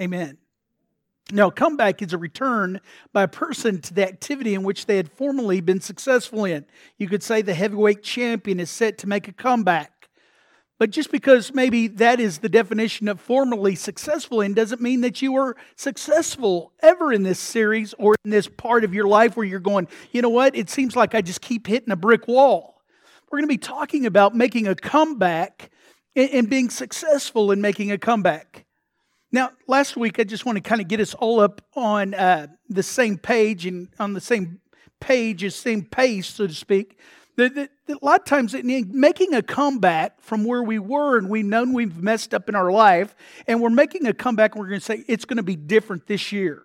Amen. Now, comeback is a return by a person to the activity in which they had formerly been successful in. You could say the heavyweight champion is set to make a comeback. But just because maybe that is the definition of formerly successful in doesn't mean that you are successful ever in this series or in this part of your life where you're going, you know what, it seems like I just keep hitting a brick wall. We're going to be talking about making a comeback and being successful in making a comeback. Now, last week, I just want to kind of get us all up on uh, the same page and on the same page, the same pace, so to speak. The, the, the, a lot of times, making a comeback from where we were and we've known we've messed up in our life, and we're making a comeback and we're going to say it's going to be different this year.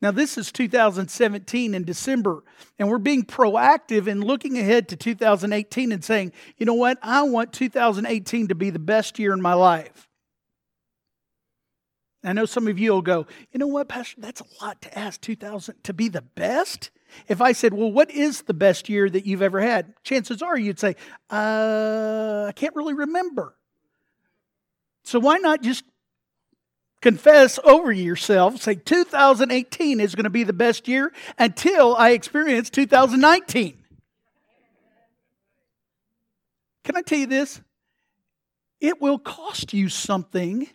Now, this is 2017 in December, and we're being proactive in looking ahead to 2018 and saying, you know what? I want 2018 to be the best year in my life. I know some of you will go, you know what, Pastor, that's a lot to ask 2000 to be the best. If I said, well, what is the best year that you've ever had? Chances are you'd say, uh, I can't really remember. So why not just confess over yourself, say 2018 is going to be the best year until I experience 2019? Can I tell you this? It will cost you something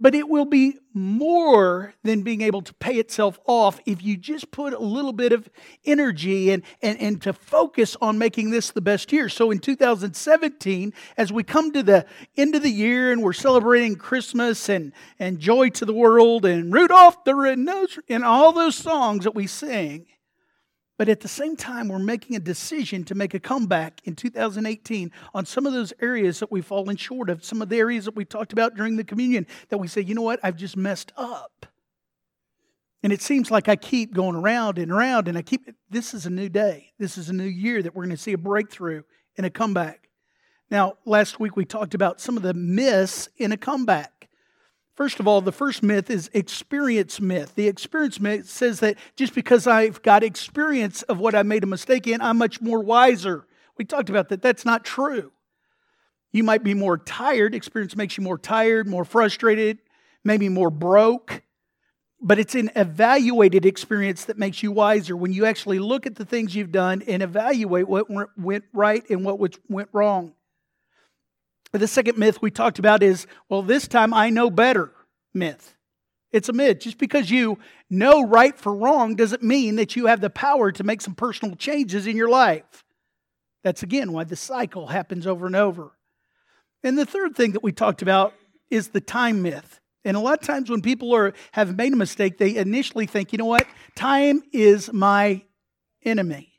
but it will be more than being able to pay itself off if you just put a little bit of energy and, and, and to focus on making this the best year. So in 2017, as we come to the end of the year and we're celebrating Christmas and, and joy to the world and Rudolph the Red-Nosed and all those songs that we sing, but at the same time, we're making a decision to make a comeback in 2018 on some of those areas that we've fallen short of, some of the areas that we talked about during the communion that we say, you know what, I've just messed up. And it seems like I keep going around and around, and I keep, this is a new day. This is a new year that we're going to see a breakthrough and a comeback. Now, last week we talked about some of the myths in a comeback. First of all, the first myth is experience myth. The experience myth says that just because I've got experience of what I made a mistake in, I'm much more wiser. We talked about that. That's not true. You might be more tired. Experience makes you more tired, more frustrated, maybe more broke. But it's an evaluated experience that makes you wiser when you actually look at the things you've done and evaluate what went right and what went wrong. But the second myth we talked about is, well, this time I know better myth. It's a myth. Just because you know right for wrong doesn't mean that you have the power to make some personal changes in your life. That's again why the cycle happens over and over. And the third thing that we talked about is the time myth. And a lot of times when people are have made a mistake, they initially think, you know what? Time is my enemy.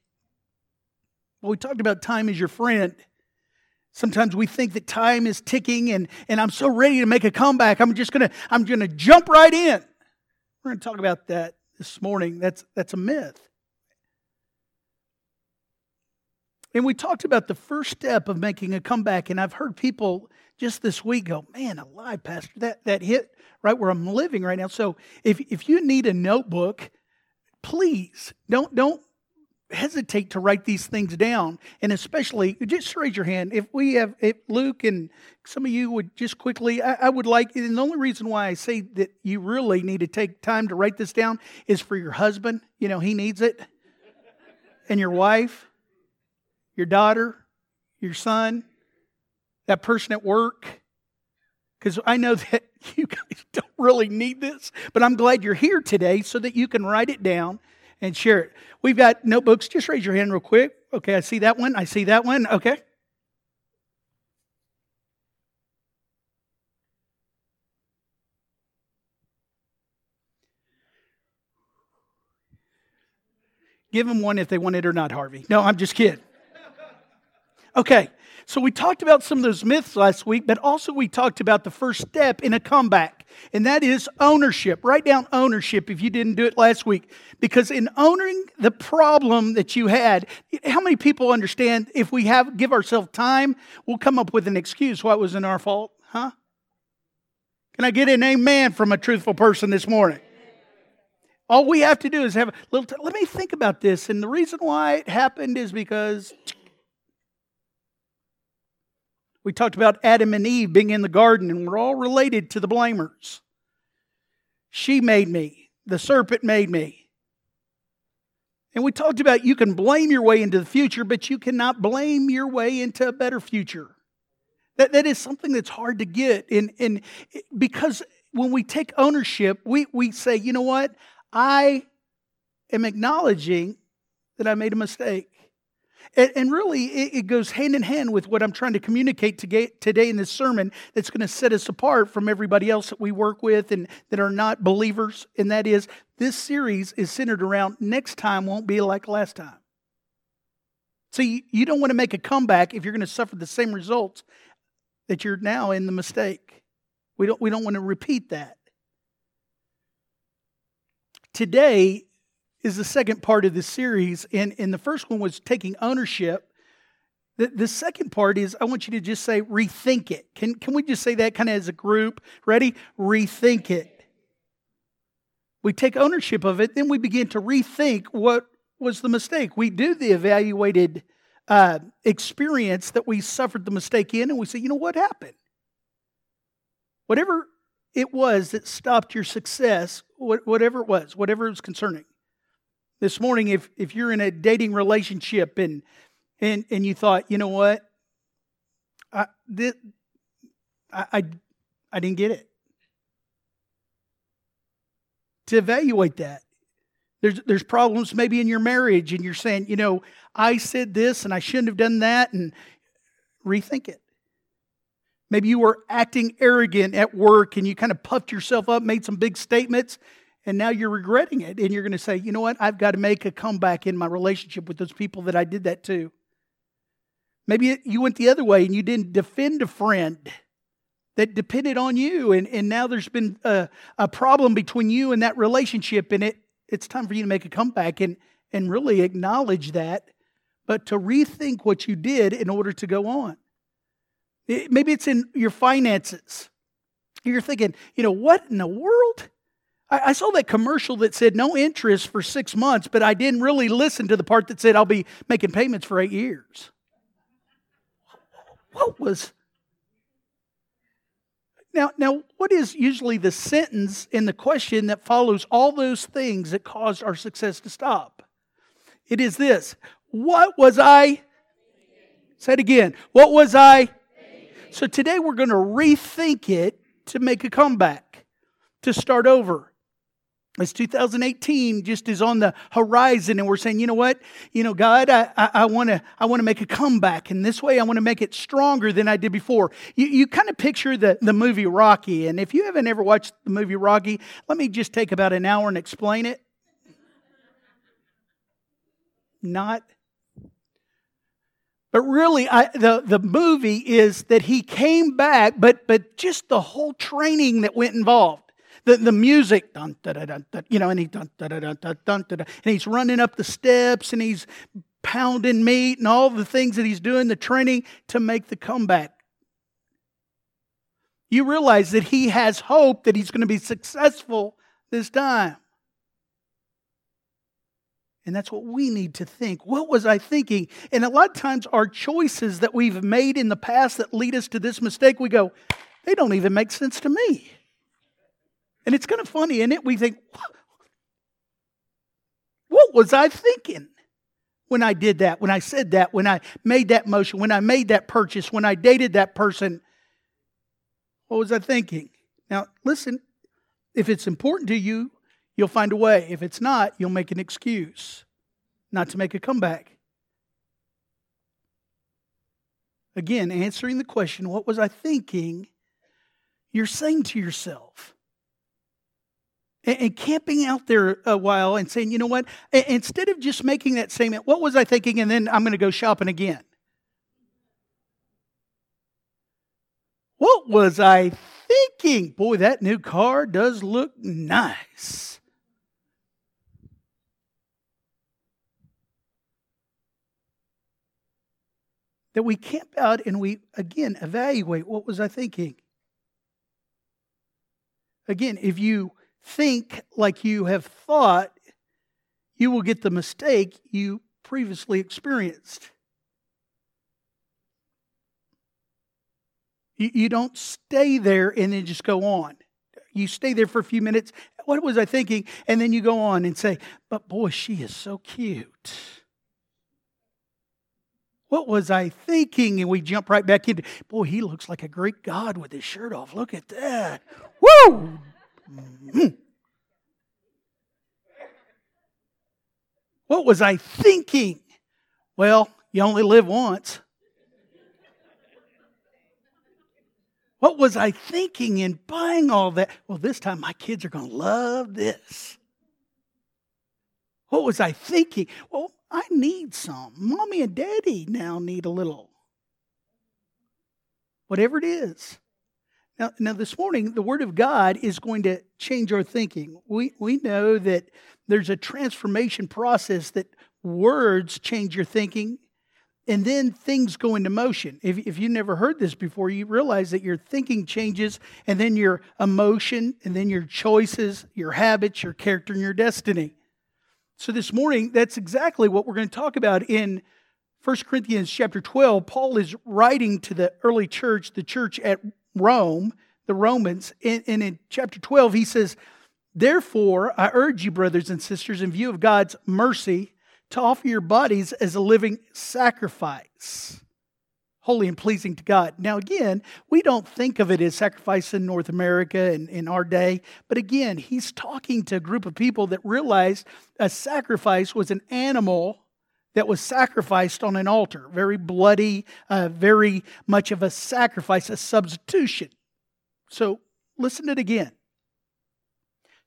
Well, we talked about time as your friend. Sometimes we think that time is ticking and, and I'm so ready to make a comeback. I'm just gonna, I'm gonna jump right in. We're gonna talk about that this morning. That's that's a myth. And we talked about the first step of making a comeback, and I've heard people just this week go, Man, alive, Pastor, that, that hit right where I'm living right now. So if if you need a notebook, please don't don't hesitate to write these things down. And especially just raise your hand. If we have if luke and some of you would just quickly I, I, would like and the only reason why i say that you really need to take time to write this down is for your husband. You know he needs it. And your wife your daughter your son that person at work. Because i know that you guys don't really need this but i'm glad you're here today so that you can write it down and share it. We've got notebooks. Just raise your hand real quick. Okay, I see that one. I see that one. Okay. Give them one if they want it or not, Harvey. No, I'm just kidding. Okay, so we talked about some of those myths last week, but also we talked about the first step in a comeback, and that is ownership. Write down ownership if you didn't do it last week. Because in owning the problem that you had, how many people understand if we have give ourselves time, we'll come up with an excuse why it wasn't our fault? Huh? Can I get an amen from a truthful person this morning? All we have to do is have a little. Let me think about this. And the reason why it happened is because we talked about Adam and Eve being in the garden, and we're all related to the blamers. She made me. The serpent made me. And we talked about you can blame your way into the future, but you cannot blame your way into a better future. That, that is something that's hard to get. And, and because when we take ownership, we, we say, you know what? I am acknowledging that I made a mistake. And, and really, it, it, goes hand in hand with what I'm trying to communicate to today in this sermon that's going to set us apart from everybody else that we work with and that are not believers. And that is, this series is centered around next time won't be like last time. You, you don't want to make a comeback if you're going to suffer the same results that you're now in the mistake. We don't, we don't want to repeat that. Today, is the second part of this series. And, and the first one was taking ownership. The, the second part is I want you to just say, rethink it. Can, can we just say that kind of as a group? Ready? Rethink it. We take ownership of it, then we begin to rethink what was the mistake. We do the evaluated uh, experience that we suffered the mistake in, and we say, you know what happened? Whatever it was that stopped your success, whatever it was, whatever it was concerning, this morning, if, if you're in a dating relationship and, and, and you thought, you know what, I, this, I, I, I didn't get it. To evaluate that, there's, there's problems maybe in your marriage, and you're saying, you know, I said this and I shouldn't have done that, and rethink it. Maybe you were acting arrogant at work and you kind of puffed yourself up, made some big statements, and now you're regretting it and you're going to say, you know what, I've got to make a comeback in my relationship with those people that I did that to. Maybe you went the other way and you didn't defend a friend that depended on you, and, and now there's been a, a problem between you and that relationship, and it, it's time for you to make a comeback and, and really acknowledge that, but to rethink what you did in order to go on. It, maybe it's in your finances. You're thinking, you know, what in the world? I, saw that commercial that said no interest for six months, but I didn't really listen to the part that said I'll be making payments for eight years. What was. Now, now, what is usually the sentence in the question that follows all those things that caused our success to stop? It is this What was I? Say it again. What was I? So today we're going to rethink it to make a comeback, to start over as 2018 just is on the horizon and we're saying you know what? You know god i I want to i want to make a comeback and this way. I want to make it stronger than i did before. You, you kind of picture the, the movie rocky and if you haven't ever watched the movie rocky let me just take about an hour and explain it. Not but really I, the, the movie is that he came back but but just the whole training that went involved the, the music, dun, dun, you know, and, he, dun, dun, dun, and he's running up the steps and he's pounding meat and all the things that he's doing, the training to make the comeback. You realize that he has hope that he's going to be successful this time. And that's what we need to think. What was I thinking? And a lot of times, our choices that we've made in the past that lead us to this mistake, we go, they don't even make sense to me. And it's kind of funny, isn't it? We think, what was I thinking when I did that, when I said that, when I made that motion, when I made that purchase, when I dated that person? What was I thinking? Now, listen, if it's important to you, you'll find a way. If it's not, you'll make an excuse not to make a comeback. Again, answering the question, what was I thinking? You're saying to yourself, and, camping out there a while and saying, you know what, instead of just making that statement, what was I thinking? And then I'm going to go shopping again. What was I thinking? Boy, that new car does look nice. That we camp out and we, again, evaluate what was I thinking? Again, if you think like you have thought, you will get the mistake you previously experienced. You, you don't stay there and then just go on. You stay there for a few minutes. What was I thinking? And then you go on and say, But boy, she is so cute. What was I thinking? And we jump right back into, boy, he looks like a Greek god with his shirt off. Look at that. Woo! Mm-hmm. What was I thinking? Well, you only live once. What was I thinking in buying all that? Well, this time my kids are going to love this. What was I thinking? Well, I need some. Mommy and daddy now need a little. Whatever it is. Now, now this morning, the Word of God is going to change our thinking. We, we know that there's a transformation process that words change your thinking and then things go into motion. If, if you never heard this before, you realize that your thinking changes, and then your emotion, and then your choices, your habits, your character, and your destiny. So this morning, that's exactly what we're going to talk about in 1 Corinthians chapter 12. Paul is writing to the early church, the church at Rome, the Romans, and, and in chapter 12, he says, Therefore, I urge you, brothers and sisters, in view of God's mercy, to offer your bodies as a living sacrifice, holy and pleasing to God. Now, again, we don't think of it as sacrifice in North America and in our day, but again, he's talking to a group of people that realized a sacrifice was an animal that was sacrificed on an altar, very bloody, uh, very much of a sacrifice, a substitution. So, listen to it again.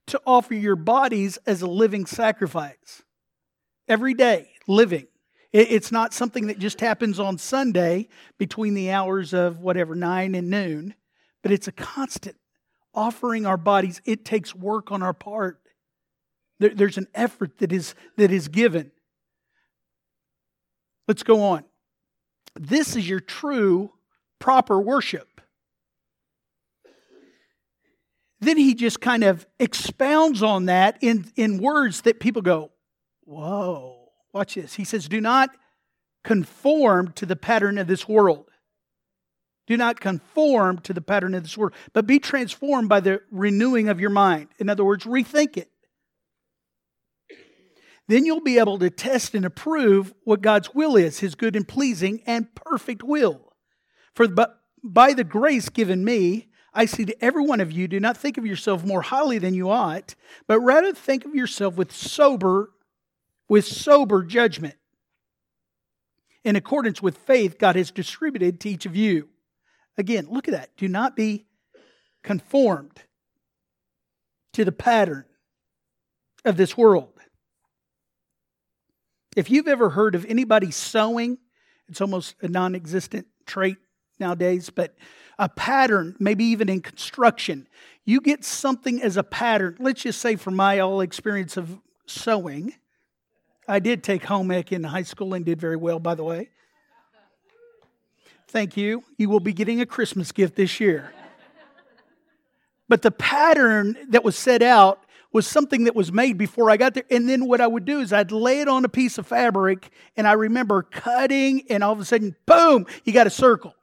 To offer your bodies as a living sacrifice every day, living. It's not something that just happens on Sunday between the hours of whatever, nine and noon, but it's a constant offering our bodies. It takes work on our part. There's an effort that is, that is given. Let's go on. This is your true, proper worship. Then he just kind of expounds on that in, in words that people go, Whoa, watch this. He says, Do not conform to the pattern of this world. Do not conform to the pattern of this world, but be transformed by the renewing of your mind. In other words, rethink it. Then you'll be able to test and approve what God's will is, his good and pleasing and perfect will. For by the grace given me, I say to every one of you, do not think of yourself more highly than you ought, but rather think of yourself with sober with sober judgment. In accordance with faith, God has distributed to each of you. Again, look at that. Do not be conformed to the pattern of this world. If you've ever heard of anybody sewing, it's almost a non existent trait nowadays, but a pattern, maybe even in construction, you get something as a pattern. Let's just say, from my all experience of sewing, I did take home ec in high school and did very well, by the way. Thank you. You will be getting a Christmas gift this year. But the pattern that was set out was something that was made before I got there. And then what I would do is I'd lay it on a piece of fabric, and I remember cutting, and all of a sudden, boom, you got a circle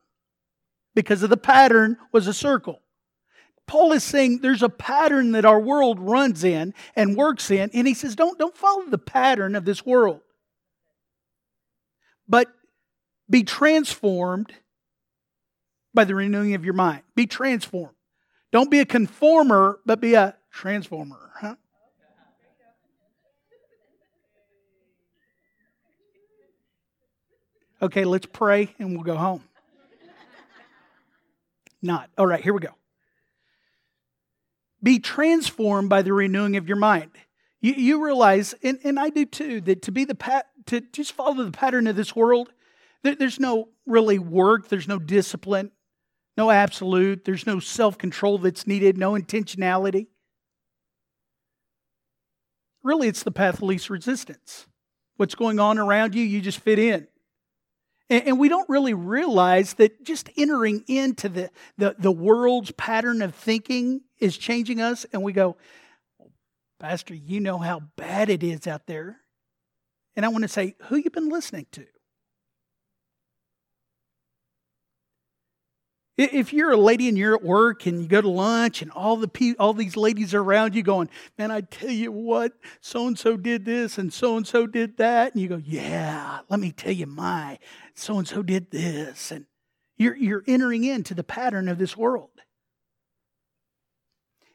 because of the pattern was a circle. Paul is saying there's a pattern that our world runs in and works in, and he says, don't, don't follow the pattern of this world, but be transformed by the renewing of your mind. Be transformed. Don't be a conformer, but be a transformer. Huh? Okay, let's pray and we'll go home. Not. All right, here we go. Be transformed by the renewing of your mind. You, you realize, and, and I do too, that to be the pat, to just follow the pattern of this world, there, there's no really work, there's no discipline, no absolute, there's no self control that's needed, no intentionality. Really, it's the path of least resistance. What's going on around you, you just fit in. And, we don't really realize that just entering into the, the, the world's pattern of thinking is changing us. And we go, Pastor, you know how bad it is out there. And I want to say, who you been listening to? If you're a lady and you're at work and you go to lunch and all the pe- all these ladies are around you going, man, I tell you what, so and so did this and so and so did that, and you go, yeah, let me tell you my so and so did this, and you're you're entering into the pattern of this world.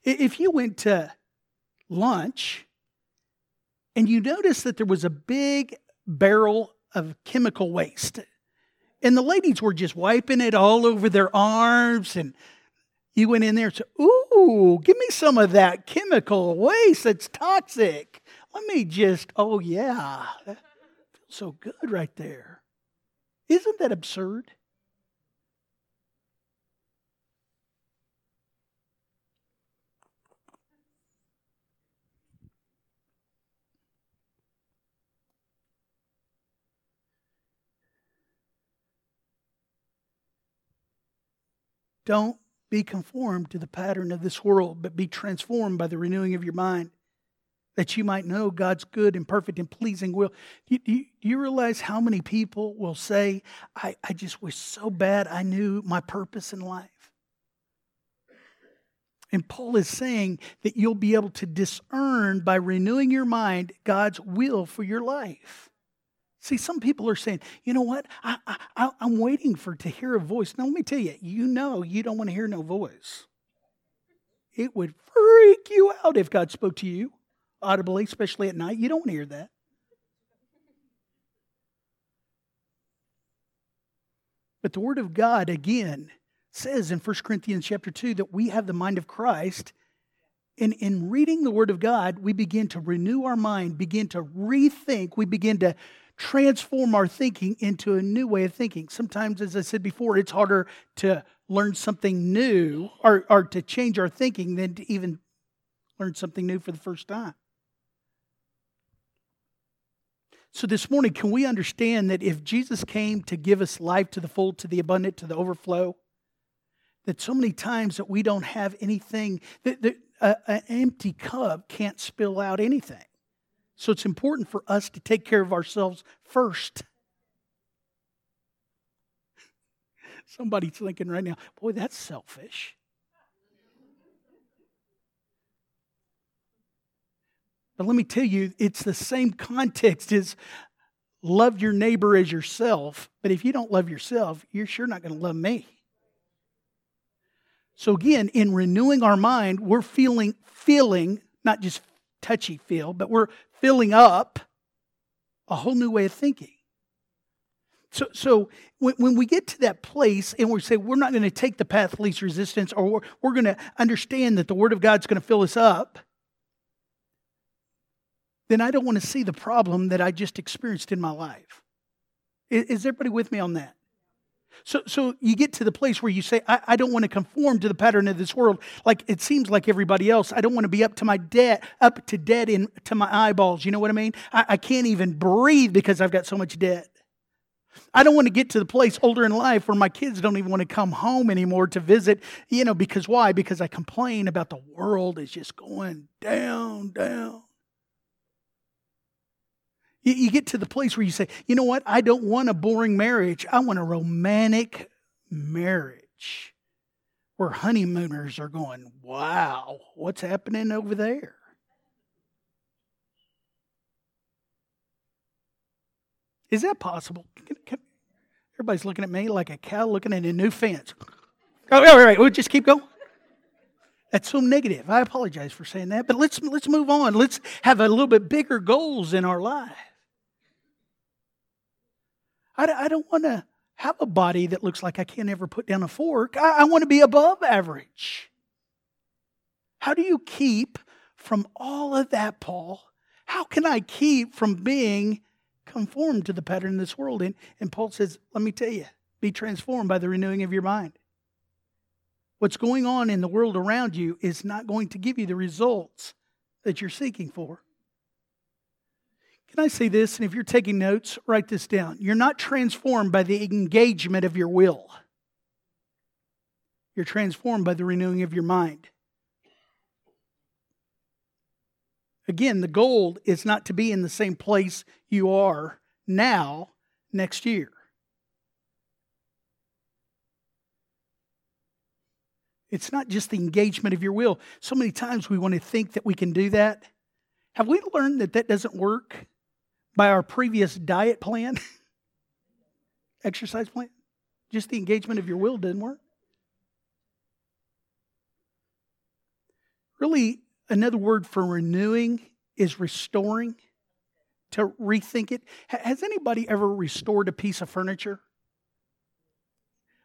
If you went to lunch and you noticed that there was a big barrel of chemical waste and the ladies were just wiping it all over their arms. And you went in there and said, Ooh, give me some of that chemical waste that's toxic. Let me just, oh, yeah. That feels so good right there. Isn't that absurd? Don't be conformed to the pattern of this world, but be transformed by the renewing of your mind, that you might know God's good and perfect and pleasing will. Do you, you realize how many people will say, I, I just wish so bad I knew my purpose in life? And Paul is saying that you'll be able to discern by renewing your mind God's will for your life. See, some people are saying, you know what? I, I, I'm waiting for to hear a voice. Now, let me tell you, you know you don't want to hear no voice. It would freak you out if God spoke to you audibly, especially at night. You don't want to hear that. But the Word of God, again, says in 1 Corinthians chapter 2 that we have the mind of Christ. And in reading the Word of God, we begin to renew our mind, begin to rethink, we begin to transform our thinking into a new way of thinking. Sometimes, as I said before, it's harder to learn something new or, or to change our thinking than to even learn something new for the first time. So, this morning, can we understand that if Jesus came to give us life to the full, to the abundant, to the overflow, that so many times that we don't have anything, that, that uh, an empty cup can't spill out anything. So it's important for us to take care of ourselves first. Somebody's thinking right now, boy, that's selfish. But let me tell you, it's the same context as love your neighbor as yourself. But if you don't love yourself, you're sure not going to love me. So again, in renewing our mind, we're feeling, feeling, not just touchy feel, but we're filling up a whole new way of thinking. So, so when, when we get to that place and we say we're not going to take the path of least resistance or we're, we're going to understand that the Word of God's going to fill us up, then I don't want to see the problem that I just experienced in my life. Is, is everybody with me on that? So, so you get to the place where you say, I, I, don't want to conform to the pattern of this world. Like it seems like everybody else. I don't want to be up to my debt, up to debt in to my eyeballs. You know what I mean? I, I can't even breathe because I've got so much debt. I don't want to get to the place older in life where my kids don't even want to come home anymore to visit, you know, because why? Because I complain about the world is just going down, down. You, you get to the place where you say, you know what? I don't want a boring marriage. I want a romantic marriage where honeymooners are going, wow, what's happening over there? Is that possible? Can, can, everybody's looking at me like a cow looking at a new fence. Oh, all right, we'll just keep going. That's so negative. I apologize for saying that, but let's let's move on. Let's have a little bit bigger goals in our life. I, I don't want to have a body that looks like I can't ever put down a fork. I, I want to be above average. How do you keep from all of that, Paul? How can I keep from being conformed to the pattern of this world? And, and Paul says, let me tell you, be transformed by the renewing of your mind. What's going on in the world around you is not going to give you the results that you're seeking for. Can I say this? And if you're taking notes, write this down. You're not transformed by the engagement of your will, you're transformed by the renewing of your mind. Again, the goal is not to be in the same place you are now next year. It's not just the engagement of your will. So many times we want to think that we can do that. Have we learned that that doesn't work by our previous diet plan, exercise plan? Just the engagement of your will didn't work. Really, another word for renewing is restoring, to rethink it. Has anybody ever restored a piece of furniture?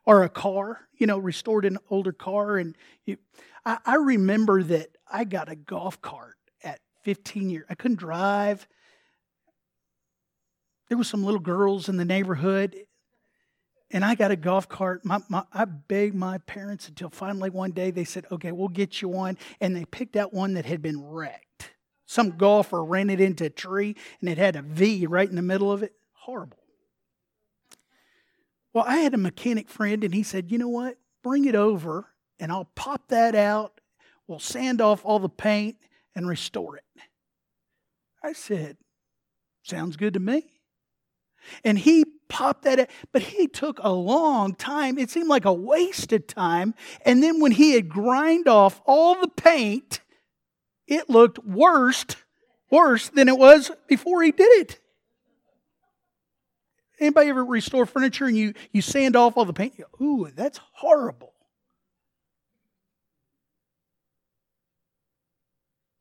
Or a car, you know, restored an older car. And you, I, I remember that I got a golf cart at 15 years. I couldn't drive. There were some little girls in the neighborhood and I got a golf cart. My, my, I begged my parents until finally one day they said, okay, we'll get you one. And they picked out one that had been wrecked. Some golfer ran it into a tree and it had a V right in the middle of it. Horrible. Well, I had a mechanic friend and he said, you know what? Bring it over and I'll pop that out. We'll sand off all the paint and restore it. I said, sounds good to me. And he popped that, but he took a long time. It seemed like a wasted time. And then when he had grind off all the paint, it looked worse, worse than it was before he did it. Anybody ever restore furniture and you, you sand off all the paint? Ooh, that's horrible.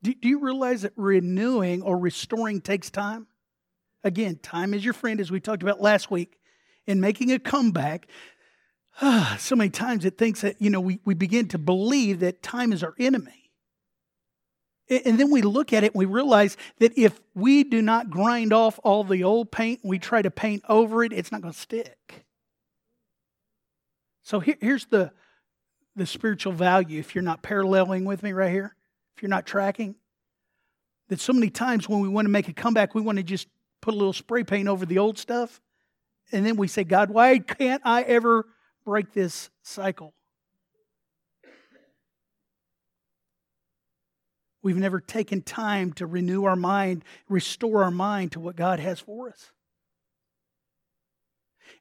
Do, do you realize that renewing or restoring takes time? Again, time is your friend, as we talked about last week, in making a comeback. so many times it thinks that, you know, we, we begin to believe that time is our enemy. And then we look at it and we realize that if we do not grind off all the old paint, we try to paint over it, it's not going to stick. So here, here's the, the spiritual value if you're not paralleling with me right here, if you're not tracking. That so many times when we want to make a comeback, we want to just put a little spray paint over the old stuff. And then we say, God, why can't I ever break this cycle? We've never taken time to renew our mind, restore our mind to what God has for us.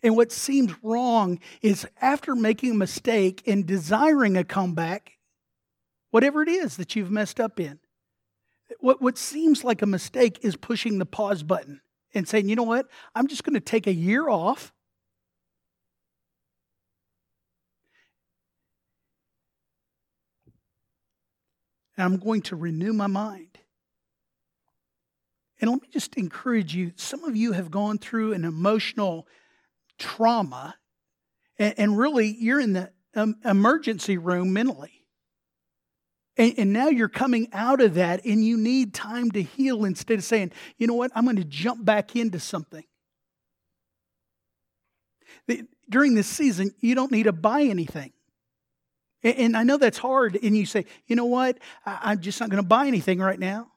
And what seems wrong is after making a mistake and desiring a comeback, whatever it is that you've messed up in, what, what seems like a mistake is pushing the pause button and saying, you know what, I'm just going to take a year off. And I'm going to renew my mind. And let me just encourage you some of you have gone through an emotional trauma, and, and really you're in the um, emergency room mentally. And, and, now you're coming out of that and you need time to heal instead of saying, you know what, I'm going to jump back into something. During this season, you don't need to buy anything. And, and I know that's hard. And you say, you know what, I, I'm just not going to buy anything right now.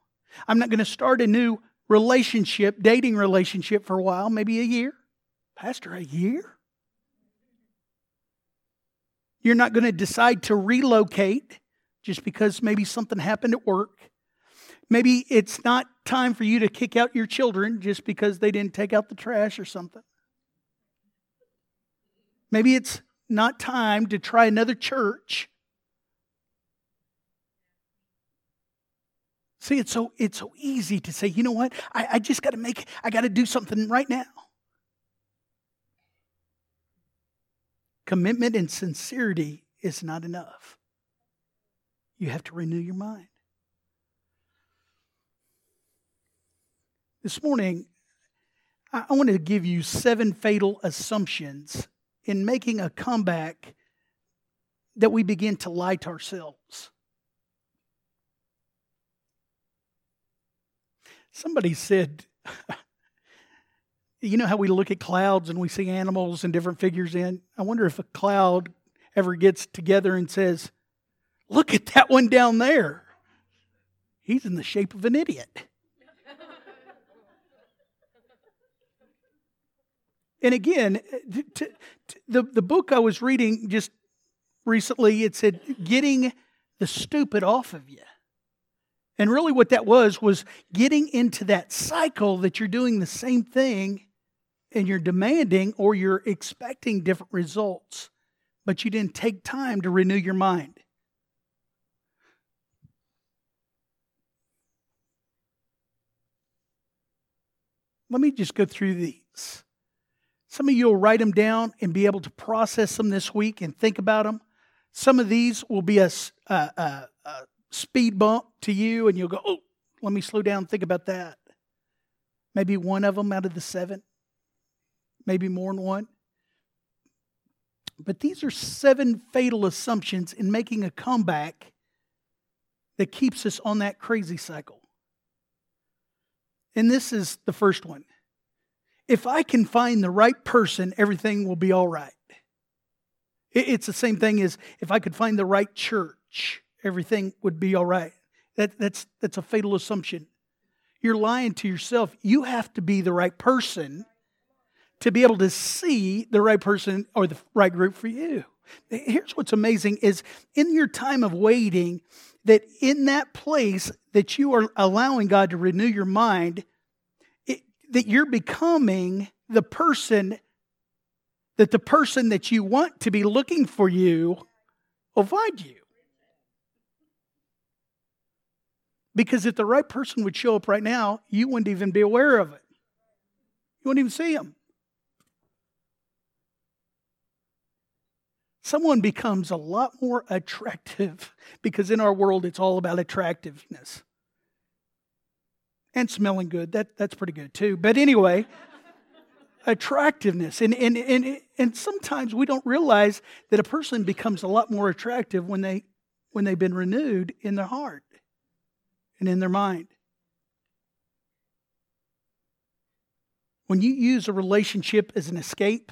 I'm not going to start a new relationship, dating relationship for a while, maybe a year. Pastor, a year? You're not going to decide to relocate just because maybe something happened at work. Maybe it's not time for you to kick out your children just because they didn't take out the trash or something. Maybe it's not time to try another church. See, it's so it's so easy to say, you know what? I, I just got to make, I got to do something right now. Commitment and sincerity is not enough. You have to renew your mind. This morning, I want to give you seven fatal assumptions in making a comeback that we begin to to ourselves. Somebody said, you know how we look at clouds and we see animals and different figures in? I wonder if a cloud ever gets together and says, Look at that one down there. He's in the shape of an idiot. and again, the, the book I was reading just recently, it said, getting the stupid off of you. And really, what that was, was getting into that cycle that you're doing the same thing and you're demanding or you're expecting different results, but you didn't take time to renew your mind. Let me just go through these. Some of you will write them down and be able to process them this week and think about them. Some of these will be a, a, a, a speed bump to you, and you'll go, oh, let me slow down think about that. Maybe one of them out of the seven, maybe more than one. But these are seven fatal assumptions in making a comeback that keeps us on that crazy cycle. And this is the first one. If I can find the right person, everything will be all right. It's the same thing as if I could find the right church, everything would be all right. That, that's, that's a fatal assumption. You're lying to yourself. You have to be the right person to be able to see the right person or the right group for you. Here's what's amazing is in your time of waiting, that in that place that you are allowing God to renew your mind, it, that you're becoming the person that the person that you want to be looking for you will find you. Because if the right person would show up right now, you wouldn't even be aware of it. You wouldn't even see him. Someone becomes a lot more attractive because in our world it's all about attractiveness. And smelling good that, that's pretty good too. But anyway attractiveness. And, and, and, and sometimes we don't realize that a person becomes a lot more attractive when they when they've been renewed in their heart and in their mind. When you use a relationship as an escape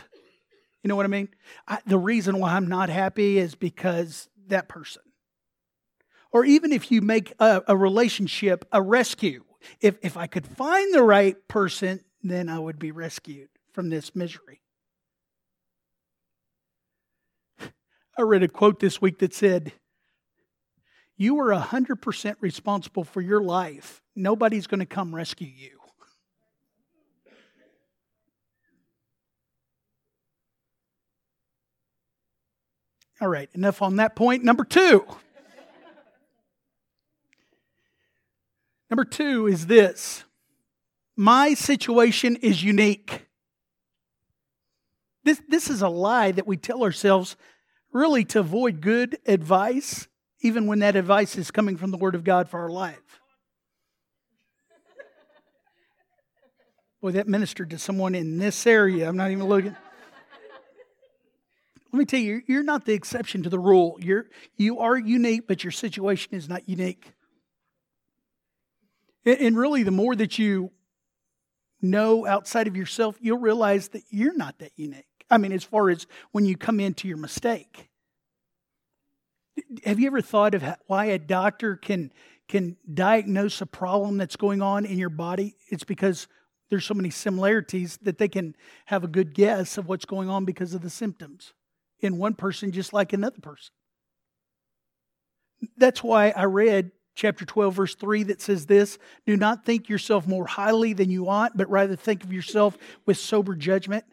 you know what I mean? I, the reason why I'm not happy is because that person. Or even if you make a, a relationship a rescue, if, if I could find the right person, then I would be rescued from this misery. I read a quote this week that said, You are 100% responsible for your life. Nobody's going to come rescue you. All right, enough on that point. Number two. Number two is this my situation is unique. This, this is a lie that we tell ourselves really to avoid good advice, even when that advice is coming from the Word of God for our life. Boy, that ministered to someone in this area. I'm not even looking. Let me tell you, you're not the exception to the rule. You're, you are unique, but your situation is not unique. And really, the more that you know outside of yourself, you'll realize that you're not that unique. I mean, as far as when you come into your mistake. Have you ever thought of why a doctor can, can diagnose a problem that's going on in your body? It's because there's so many similarities that they can have a good guess of what's going on because of the symptoms in one person just like another person. That's why I read chapter 12, verse 3 that says this Do not think yourself more highly than you ought, but rather think of yourself with sober judgment.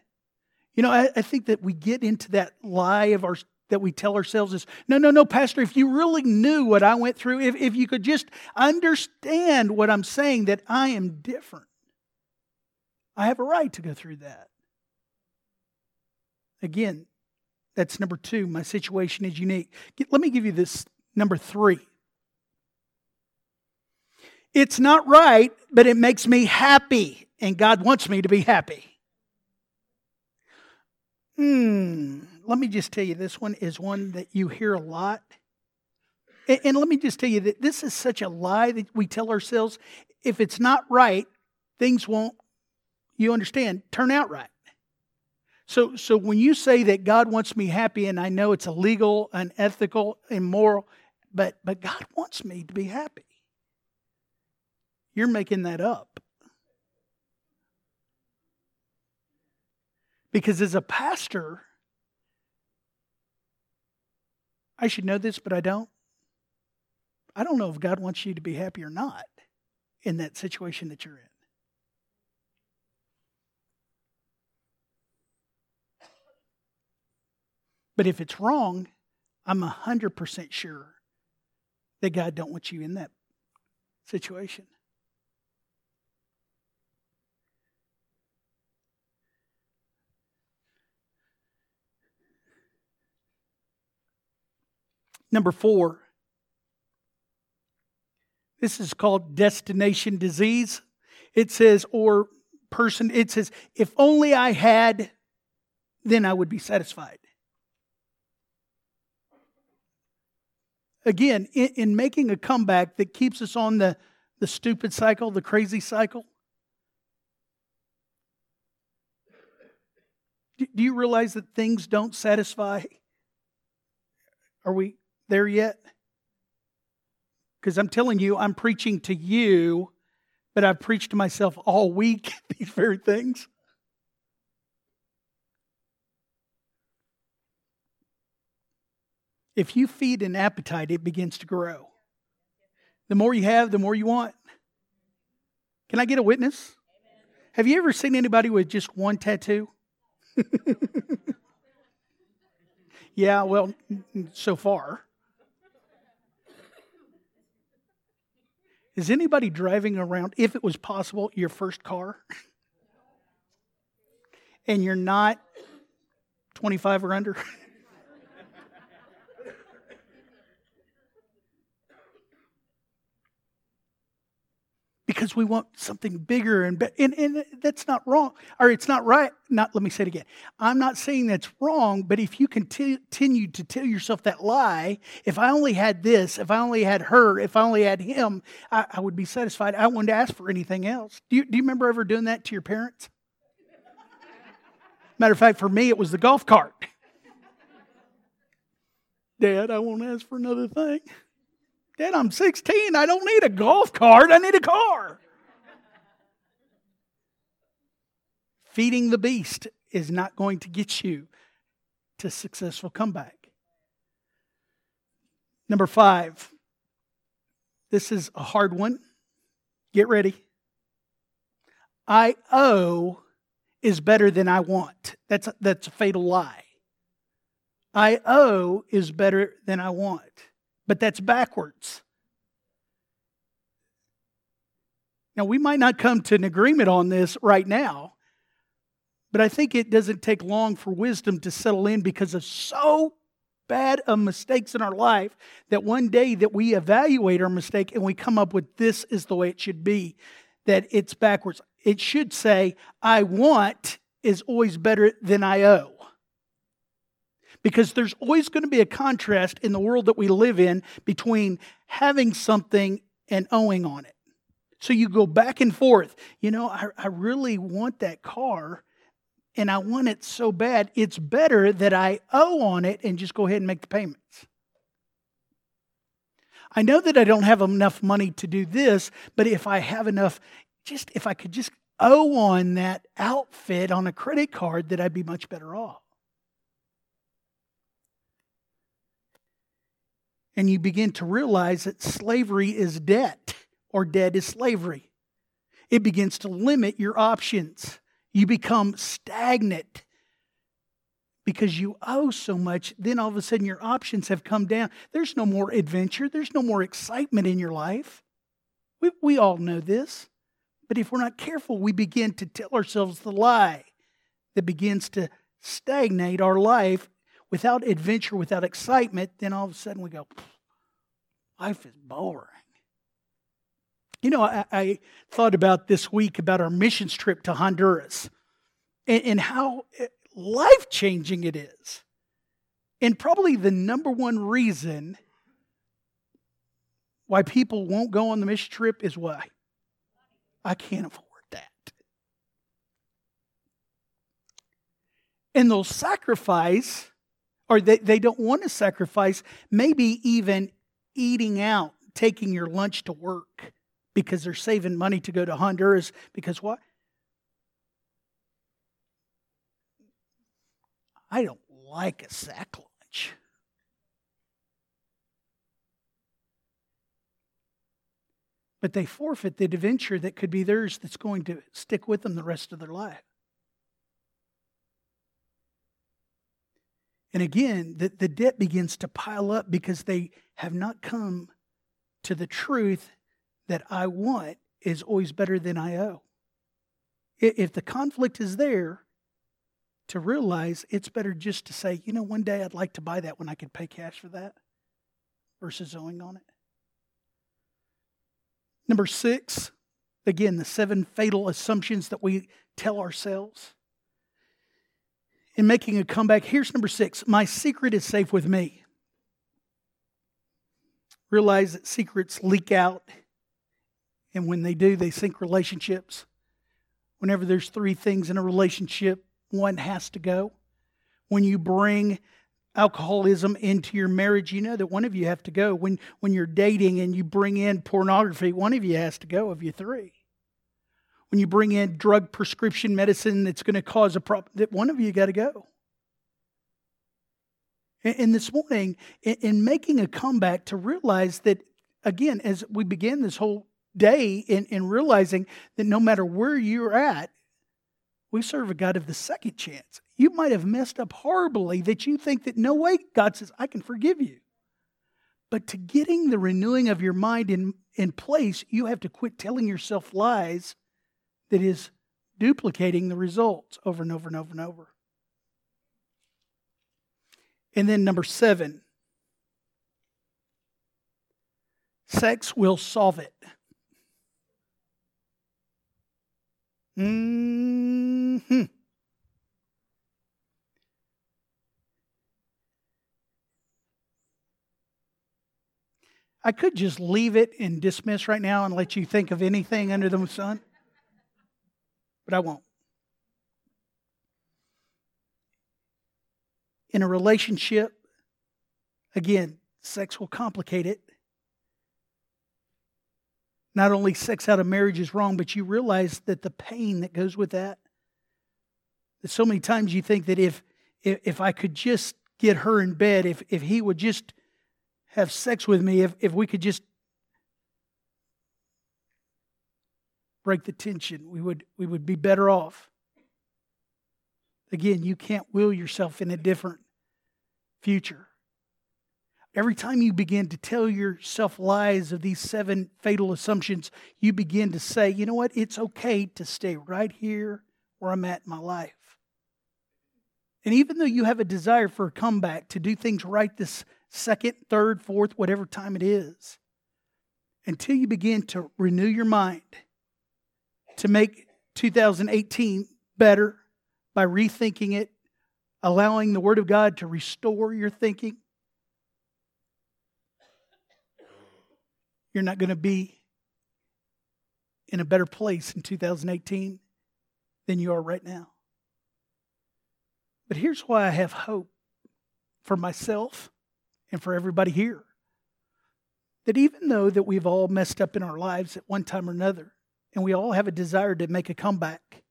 You know, I, I think that we get into that lie of our that we tell ourselves is no, no, no, Pastor, if you really knew what I went through, if, if you could just understand what I'm saying, that I am different. I have a right to go through that. Again, that's number two. My situation is unique. Let me give you this number three. It's not right, but it makes me happy, and God wants me to be happy. Hmm. Let me just tell you, this one is one that you hear a lot. And, and let me just tell you that this is such a lie that we tell ourselves. If it's not right, things won't, you understand, turn out right. So, so when you say that God wants me happy, and I know it's illegal, unethical, immoral, but, but God wants me to be happy, you're making that up. Because as a pastor, I should know this, but I don't. I don't know if God wants you to be happy or not in that situation that you're in. But if it's wrong, I'm 100% sure that God don't want you in that situation. Number four, this is called destination disease. It says, or person, it says, if only I had, then I would be satisfied. Again, in, in making a comeback that keeps us on the, the stupid cycle, the crazy cycle, do you realize that things don't satisfy? Are we there yet? Because I'm telling you, I'm preaching to you, but I've preached to myself all week these very things. If you feed an appetite, it begins to grow. The more you have, the more you want. Can I get a witness? Have you ever seen anybody with just one tattoo? yeah, well, so far. Is anybody driving around, if it was possible, your first car? and you're not 25 or under? because we want something bigger and, and and that's not wrong or it's not right not let me say it again. I'm not saying that's wrong but if you continue to tell yourself that lie if i only had this if i only had her if i only had him i, I would be satisfied. I wouldn't ask for anything else. Do you, do you remember ever doing that to your parents? Matter of fact for me it was the golf cart. Dad i won't ask for another thing Dad, I'm 16. I don't need a golf cart. I need a car. Feeding the beast is not going to get you to successful comeback. Number five. This is a hard one. Get ready. I owe is better than I want. That's a, that's a fatal lie. I owe is better than I want but that's backwards. Now, we might not come to an agreement on this right now, but I think it doesn't take long for wisdom to settle in because of so bad of mistakes in our life that one day that we evaluate our mistake and we come up with this is the way it should be, that it's backwards. It should say, I want is always better than I owe because there's always going to be a contrast in the world that we live in between having something and owing on it. So you go back and forth. You know, I, I really want that car and I want it so bad. It's better that I owe on it and just go ahead and make the payments. I know that I don't have enough money to do this, but if I have enough, just if I could just owe on that outfit on a credit card, that I'd be much better off. And you begin to realize that slavery is debt or debt is slavery. It begins to limit your options. You become stagnant because you owe so much. Then all of a sudden, your options have come down. There's no more adventure, there's no more excitement in your life. We, we all know this. But if we're not careful, we begin to tell ourselves the lie that begins to stagnate our life without adventure, without excitement, then all of a sudden we go, life is boring. You know, I, I thought about this week about our missions trip to Honduras and, and how eh, life changing it is. And probably the number one reason why people won't go on the mission trip is why? I can't afford that. And they'll sacrifice or they, they don't want to sacrifice, maybe even eating out, taking your lunch to work because they're saving money to go to Honduras. Because what? I don't like a sack lunch. But they forfeit the adventure that could be theirs that's going to stick with them the rest of their life. And again, the, the debt begins to pile up because they have not come to the truth that I want is always better than I owe. If the conflict is there, to realize it's better just to say, you know, one day I'd like to buy that when I could pay cash for that. versus owing on it. Number six, again, the seven fatal assumptions that we tell ourselves. In making a comeback, here's number six my secret is safe with me. Realize that secrets leak out, and when they do, they sink relationships. Whenever there's three things in a relationship, one has to go. When you bring alcoholism into your marriage, you know that one of you have to go. When when you're dating and you bring in pornography, one of you has to go of you three. When you bring in drug prescription medicine that's going to cause a problem, that one of you got to go. And this morning, in making a comeback, to realize that, again, as we begin this whole day in, in realizing that no matter where you're at, we serve a God of the second chance. You might have messed up horribly that you think that no way God says, I can forgive you. But to getting the renewing of your mind in, in place, you have to quit telling yourself lies that is duplicating the results over and over and over and over. And then number seven, sex will solve it. Hmm. I could just leave it and dismiss right now and let you think of anything under the sun, but I won't. In a relationship, again, sex will complicate it. Not only sex out of marriage is wrong, but you realize that the pain that goes with that. That so many times you think that if if, if I could just get her in bed, if if he would just have sex with me, if if we could just break the tension, we would we would be better off. Again, you can't will yourself in a different future. Every time you begin to tell yourself lies of these seven fatal assumptions, you begin to say, you know what? It's okay to stay right here where I'm at in my life. And even though you have a desire for a comeback to do things right this second, third, fourth, whatever time it is, until you begin to renew your mind to make 2018 better by rethinking it, allowing the Word of God to restore your thinking, you're not going to be in a better place in 2018 than you are right now. But here's why I have hope for myself and for everybody here. That even though that we've all messed up in our lives at one time or another, and we all have a desire to make a comeback,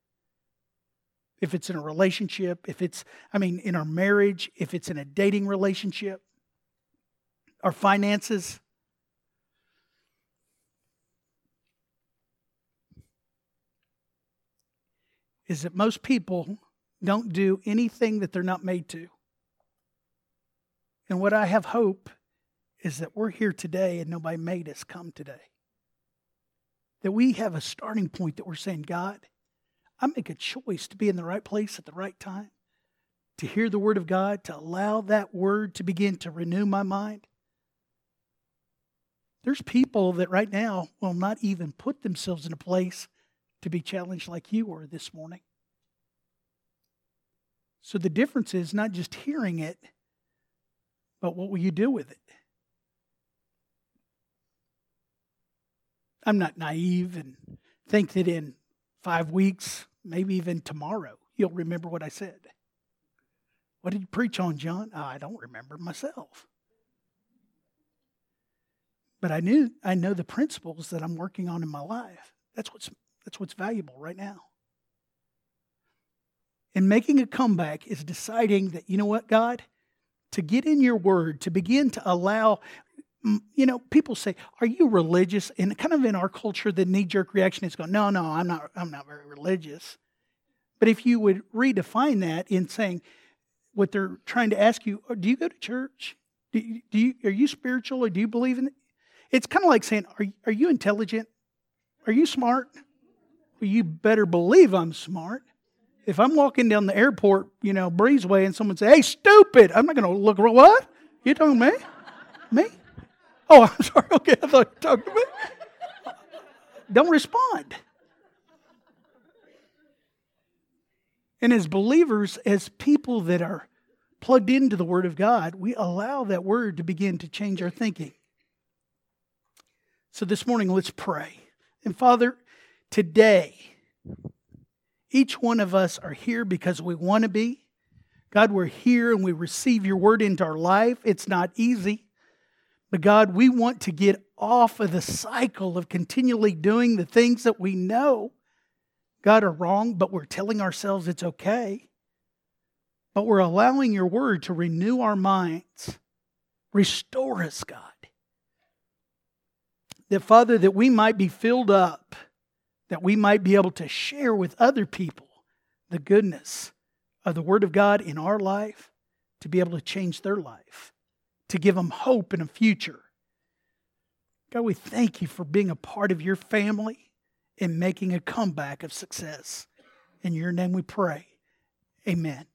if it's in a relationship, if it's, I mean, in our marriage, if it's in a dating relationship, our finances, is that most people don't do anything that they're not made to. And what I have hope is that we're here today and nobody made us come today. That we have a starting point that we're saying, God, I make a choice to be in the right place at the right time, to hear the word of God, to allow that word to begin to renew my mind. There's people that right now will not even put themselves in a place to be challenged like you were this morning. So the difference is not just hearing it, but what will you do with it? I'm not naive and think that in five weeks, maybe even tomorrow, you'll remember what I said. What did you preach on, John? Oh, I don't remember myself. But I knew I know the principles that I'm working on in my life. That's what's that's what's valuable right now. And making a comeback is deciding that, you know what, God, to get in your word, to begin to allow, you know, people say, Are you religious? And kind of in our culture, the knee jerk reaction is going, No, no, I'm not, I'm not very religious. But if you would redefine that in saying what they're trying to ask you, oh, do you go to church? Do you, do you are you spiritual or do you believe in it? It's kind of like saying, Are, are you intelligent? Are you smart? Well, you better believe I'm smart. If I'm walking down the airport, you know, breezeway, and someone say, "Hey, stupid," I'm not going to look. What? You talking me? me? Oh, I'm sorry. Okay, I thought you were talking. Don't respond. And as believers, as people that are plugged into the Word of God, we allow that Word to begin to change our thinking. So this morning, let's pray. And Father, today, each one of us are here because we want to be. God, we're here and we receive your Word into our life. It's not easy. But God, we want to get off of the cycle of continually doing the things that we know God, are wrong, but we're telling ourselves it's okay. But we're allowing your word to renew our minds. Restore us, God. That, Father, that we might be filled up, that we might be able to share with other people the goodness of the Word of God in our life, to be able to change their life, to give them hope and a future. God, we thank you for being a part of your family and making a comeback of success. In your name we pray. Amen.